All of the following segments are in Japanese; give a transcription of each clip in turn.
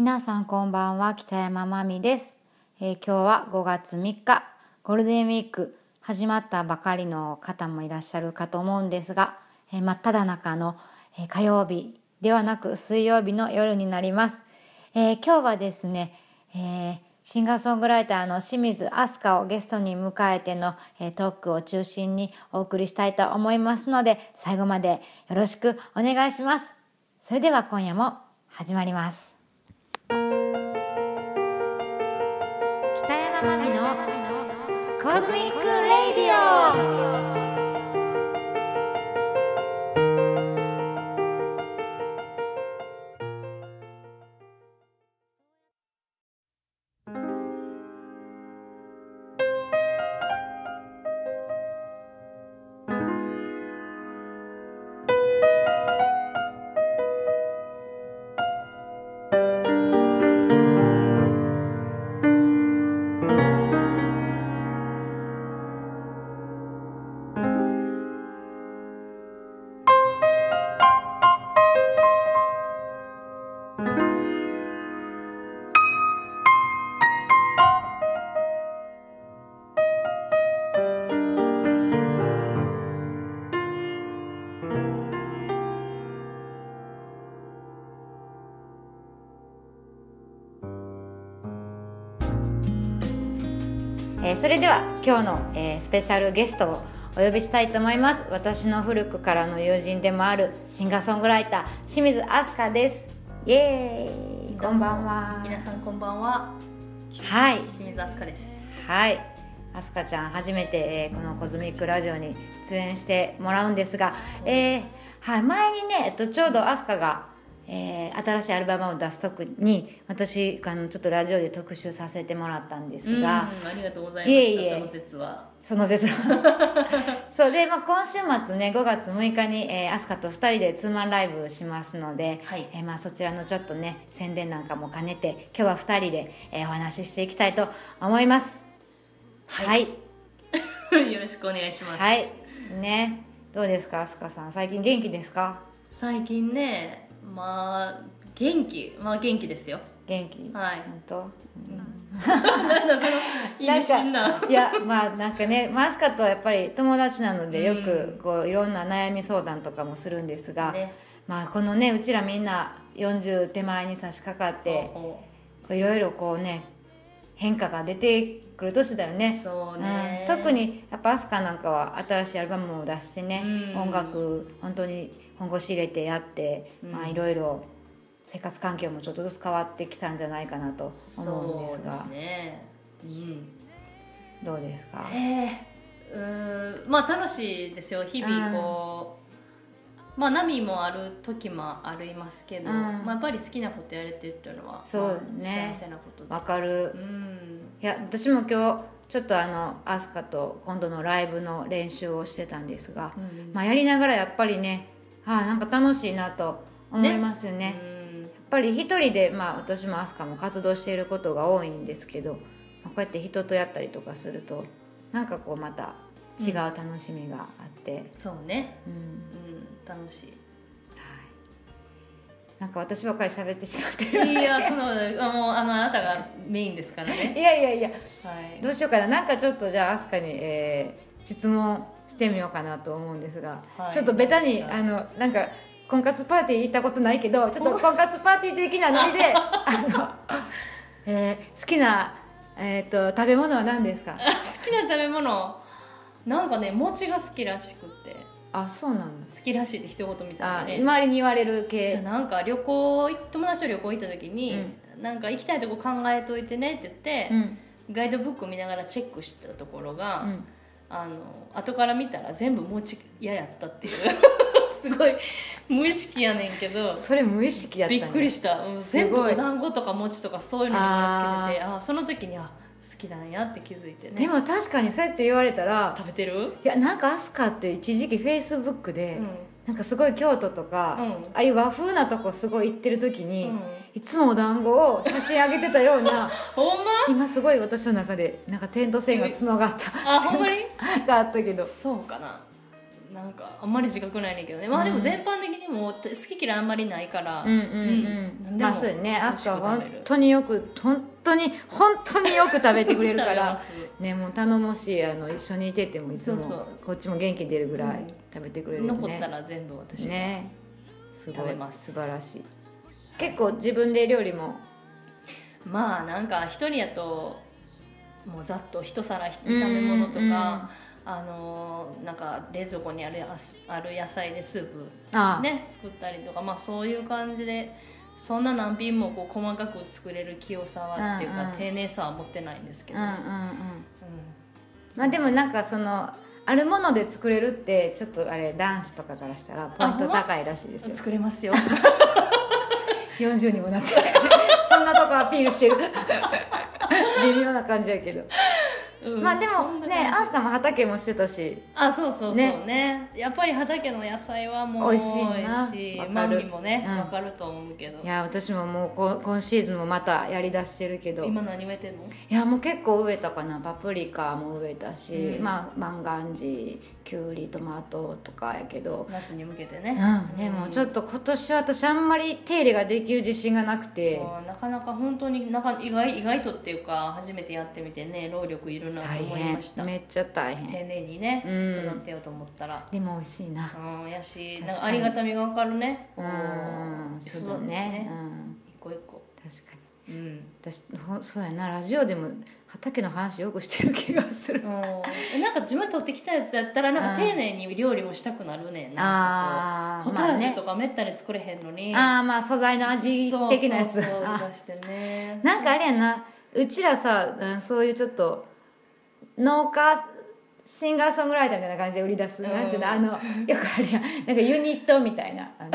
皆さんこんばんは北山真美です、えー今日は5月3日ゴールデンウィーク始まったばかりの方もいらっしゃるかと思うんですが、えー真っ只中の、えー火曜日ではなく水曜日の夜になります、えー今日はですね、えーシンガーソングライターの清水飛鳥をゲストに迎えての、えトークを中心にお送りしたいと思いますので最後までよろしくお願いします。それでは今夜も始まります。北山真美のコズミックレイディオ。えーそれでは今日の、えースペシャルゲストをお呼びしたいと思います。私の古くからの友人でもあるシンガーソングライター清水飛鳥です。イエーイ。こんばんは。皆さんこんばんは。はい。清水飛鳥です。はい。飛鳥ちゃん初めて、えーこのコズミックラジオに出演してもらうんですが、えーはい、前にね、えっと、ちょうど飛鳥が、えー新しいアルバムを出す時に私あのちょっとラジオで特集させてもらったんですうんが、ありがとうございましたいえいえ。その説は。その説 そうで、まあ、今週末ね5月6日に、えー、飛鳥と2人でツーマンライブしますので、はい。えーまあ、そちらのちょっとね宣伝なんかも兼ねて今日は2人で、えーお話ししていきたいと思います。はい。よろしくお願いします、はい、ね。どうですか飛鳥さん。最近元気ですか？最近ねまあ元気まあ元気ですよ。元気？はい。本当？なんだそのないやまあなんかねマスカとはやっぱり友達なのでようくこういろんな悩み相談とかもするんですが、ね。まあこのねうちらみんな40手前に差し掛かっていろいろこうね変化が出てくる年だようね。そうね、うん、特にやっぱアスカなんかは新しいアルバムを出してね、うん。音楽本当に本腰入れてやって、うん。まあいろいろ生活環境もちょっとずつ変わってきたんじゃないかなと思うんですが。そうですね。うん。どうですか、えー、うまあ楽しいですよ日々こう、まあ波もある時もありますけど、うん。まあ、やっぱり好きなことやれてるっていうのはそうね。まあ幸せなことでわかる。うんいや私も今日ちょっとあのアスカと今度のライブの練習をしてたんですが、うんまあ、やりながらやっぱりねああなんか楽しいなと思いますよね。うん。やっぱり一人で、まあ、私もアスカも活動していることが多いんですけど、まあこうやって人とやったりとかするとなんかこうまた違う楽しみがあって、そうね。うん。うん。楽しい、なんか私ばっかり喋ってしまってる。いやそのうあのあなたがメインですからね。いやいやいや。はい。どうしようかな。なんかちょっとじゃあアスカに、えー質問してみようかなと思うんですが、はい。ちょっとベタにはい。あのなんか婚活パーティー行ったことないけどちょっと 婚活パーティー的なノリであの、えー好きな、えー、と食べ物は何ですか？好きな食べ物。なんかね餅が好きらしくてあそうなんだ。好きらしいって一言みたいあなね周りに言われるじゃあ系なんか旅行友達と旅行行った時に、なんか行きたいとこ考えといてねって言ってう、ん。ガイドブック見ながらチェックしたところが、うん。あの後から見たら全部餅嫌やったっていう。すごい無意識やねんけどそれ無意識やったびっくりした、うん。全部お団子とか餅とかそういうのに丸つけててあその時にあ好きなんやって気づいてね。でも確かにそうやって言われたら食べてる？いやなんかアスカって一時期フェイスブックで、うん。なんかすごい京都とか、うん。ああいう和風なとこすごい行ってる時に、うん。いつもお団子を写真上げてたような ほんま？今すごい私の中でなんか点と線がつながった。あほんまに？があったけど。そうかななんかあんまり自覚ないねんけどね。まあでも全般的にも好き嫌いあんまりないから。うんうんうん、うん。まあそうね。アスカは美味しく食べる。本当によく本当に本当によく食べてくれるから。す。ねもう頼もしいあの一緒にいててもいつもこっちも元気出るぐらいうん。食べてくれるよね。残ったら全部私がね。すごい。食べます。素晴らしい。結構自分で料理も？まあなんか一人やともうざっと一皿炒め物とか、うんうんあのーなんか冷蔵庫にあるある野菜でスープああ。ね作ったりとかまあそういう感じでそんな何品もこう細かく作れる器用さはっていうか、うんうん。丁寧さは持ってないんですけど、うんうんうん。うん。まあでもなんかそのあるもので作れるってちょっとあれ男子とかからしたらポイント高いらしいですよ。作れますよ。40にもなって。そんなとこアピールしてる。微妙な感じやけど、うん。まあでもねアスカも畑もしてたし。あそうそうそう。ね。やっぱり畑の野菜はもう美味しいしわかる。マミもねうん。わ、かると思うけど。いや私ももうこ今シーズンもまたやりだしてるけど。今何植えてんの？いやもう結構植えたかな。パプリカも植えたし、うん。まあ万願寺きゅうりトマトとかやけど。夏に向けてね。うん。でもちょっと今年は私あんまり手入れができる自信がなくて。そうなかなか本当になんか意外意外とっていうか初めてやってみてね労力いるなと大思い変ました。めっちゃ大変。丁寧にね、うん。育てようと思ったら。でも美味しいな。うんやしなんかありがたみが分かるね。うこんそうだね。うん。一個一個。確かに。うん。私ほそうやな。ラジオでも畑の話よくしてる気がする。うん。なんか自分で取ってきたやつやったらなんか丁寧に料理もしたくなるねん。なんかポタージュとかめったに作れへんのに、ああまあ素材の味的なやつ。そうそうね。なんかあれやな。うちらさうんそういうちょっと農家シンガーソングライターみたいな感じで売り出す、うんなんちゅうのあのよくあるやん。なんかユニットみたいな。あの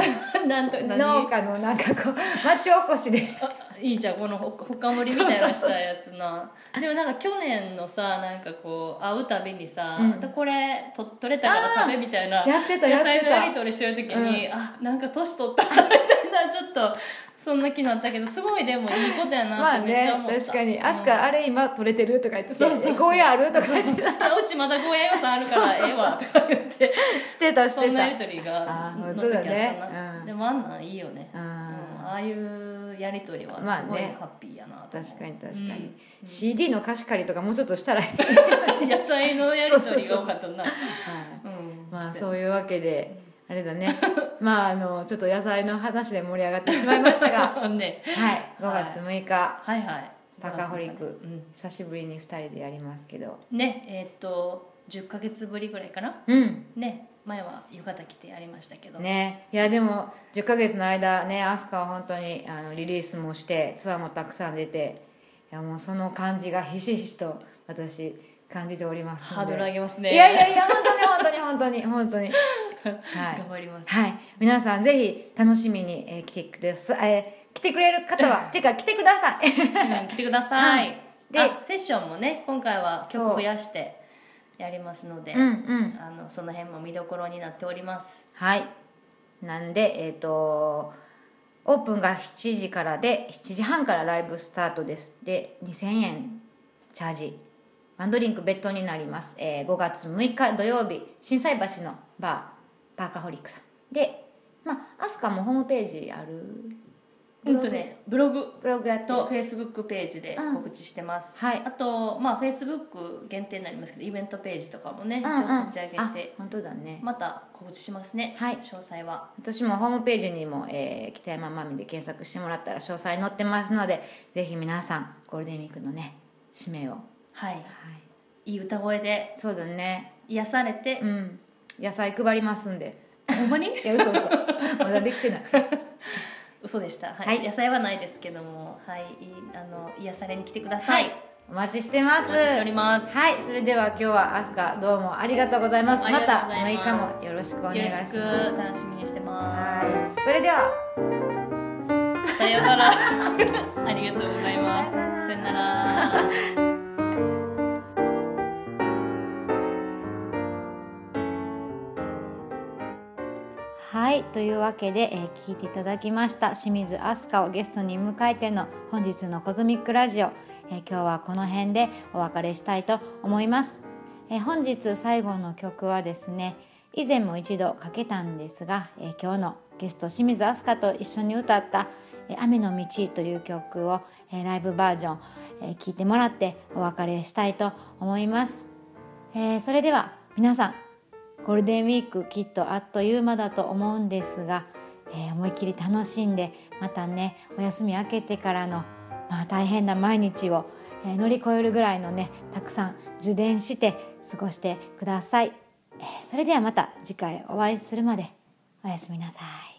なんと何？農家のなんかこう町おこしで。あいいじゃんこのほほかむりみたいなしたやつな。でもなんか去年のさなんかこう会うたびにさ「うん。またこれと取れたから食べ」みたいなやってたやってた。野菜のやり取りしてる時に、あなんか年取ったみたいなちょっとそんな気になったけどすごいでもいいことやまなってめっあねちゃ思った、確かに「うん。あすかあれ今取れてる?」とか言って「そうそうゴーヤある?」とか言って うちまだゴーヤ予算あるからええわとか言ってしてたしてそんなやりた取りがの時あったな。うん。でもあんなんいいよね、ああいうやり取りはまあね。すごいハッピーやな確かに確かに、うん。CD の貸し借りとかもうちょっとしたら。野菜のやり取りが多かったな。まあそういうわけであれだね。まああのちょっと野菜の話で盛り上がってしまいましたが。ね。はい。5月6日、はいはい。パカホリック。うん。久しぶりに2人でやりますけど。ね。えーっと10ヶ月ぶりぐらいかな？うん。ね。前は浴衣着てやりましたけど、ね。いやでも10ヶ月の間ねアスカは本当にあのリリースもしてツアーもたくさん出ていやもうその感じがひしひしと私感じておりますハードル上げますね。いやいやいや本当に本当に本当に。本当にはい頑張ります。はい、皆さんぜひ楽しみに、えー来てください、えー来てくれる方は ていうか来てください。うん来てください、はい。であセッションもね今回は曲増やしてやりますのでうんうん。あのその辺も見どころになっております。はい。なんでえっ、とオープンが7時からで7時半からライブスタートです。で2000円チャージ。ワンドリンク別途になります、えー5月6日土曜日心斎橋のバーパーカホリックさん。でまあアスカもホームページある。うんとねブログ。ブログ。やってる。とフェイスブックページで告知してます、はい。あとまあフェイスブック限定になりますけどイベントページとかもね、うんうん。一応立ち上げあて本当だね。また告知しますね、はい。詳細は。私もホームページにも、えー北山まみで検索してもらったら詳細載ってますのでぜひ皆さんゴールデンウィークのね締めを、はい、はい。いい歌声でそうだね。癒されてう、ん野菜配りますんで。ほんまに？いや嘘嘘。まだできてない。嘘でした、はい。はい。野菜はないですけども、はい、いあの癒されに来てください、お待ちしてます。お待ちしております。はい。それでは今日はアスカどうもありがとうございます。ありまたがとうござい6ます日もよろしくお願いよろししますく楽しみにしてます。はい。それでは。さようなら。ありがとうございます。さようならはいというわけで、えー聞いていただきました清水飛鳥をゲストに迎えての本日の「コズミックラジオ」えー今日はこの辺でお別れしたいと思います、えー本日最後の曲はですね以前も一度かけたんですが、えー、今日のゲスト清水飛鳥と一緒に歌った「雨の道」という曲を、えー、ライブバージョン、えー、聞いてもらってお別れしたいと思います、えー、それでは皆さんゴールデンウィークきっとあっという間だと思うんですが、えー、思いっきり楽しんでまたねお休み明けてからの、まあ、大変な毎日を、えー、乗り越えるぐらいのねたくさん受電して過ごしてください。えそれではまた次回お会いするまでおやすみなさい。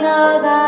ながら